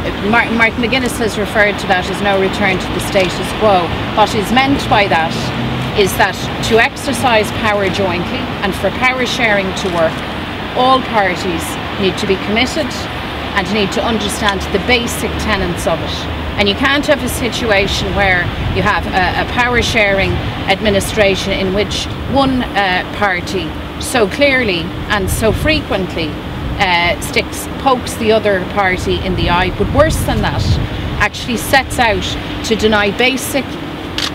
Martin, Martin McGuinness has referred to that as no return to the status quo. What is meant by that is that to exercise power jointly and for power sharing to work, all parties need to be committed and need to understand the basic tenets of it. And you can't have a situation where you have a, a power sharing administration in which one uh, party so clearly and so frequently uh, sticks, pokes the other party in the eye, but worse than that, actually sets out to deny basic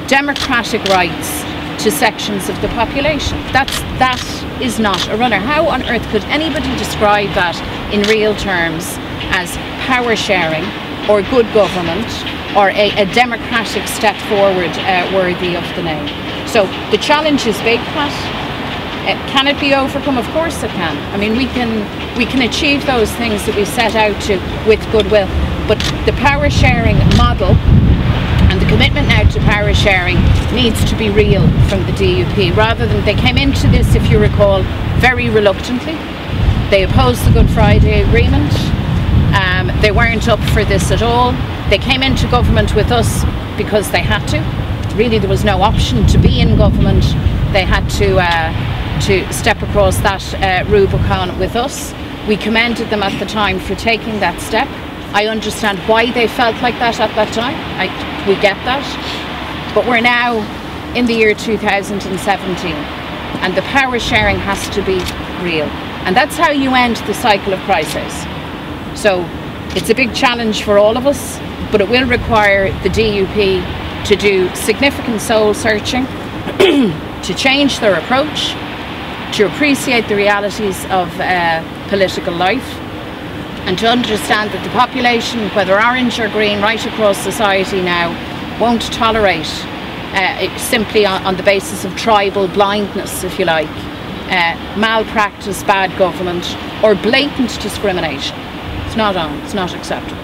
democratic rights to sections of the population. That's, that is not a runner. How on earth could anybody describe that in real terms as power sharing or good government or a, a democratic step forward uh, worthy of the name? So the challenge is big, Pat. Uh, can it be overcome? Of course it can. I mean, we can we can achieve those things that we set out to with goodwill. But the power sharing model and the commitment now to power sharing needs to be real from the DUP rather than they came into this, if you recall, very reluctantly. They opposed the Good Friday Agreement. Um, they weren't up for this at all. They came into government with us because they had to. Really, there was no option to be in government. They had to uh, to step across that uh, Rubicon with us. We commended them at the time for taking that step. I understand why they felt like that at that time. I, we get that. But we're now in the year 2017 and the power sharing has to be real. And that's how you end the cycle of crisis. So it's a big challenge for all of us, but it will require the DUP to do significant soul searching, to change their approach, to appreciate the realities of uh, political life and to understand that the population, whether orange or green, right across society now, won't tolerate uh, simply on, on, the basis of tribal blindness, if you like, uh, malpractice, bad government, or blatant discrimination. It's not on, it's not acceptable.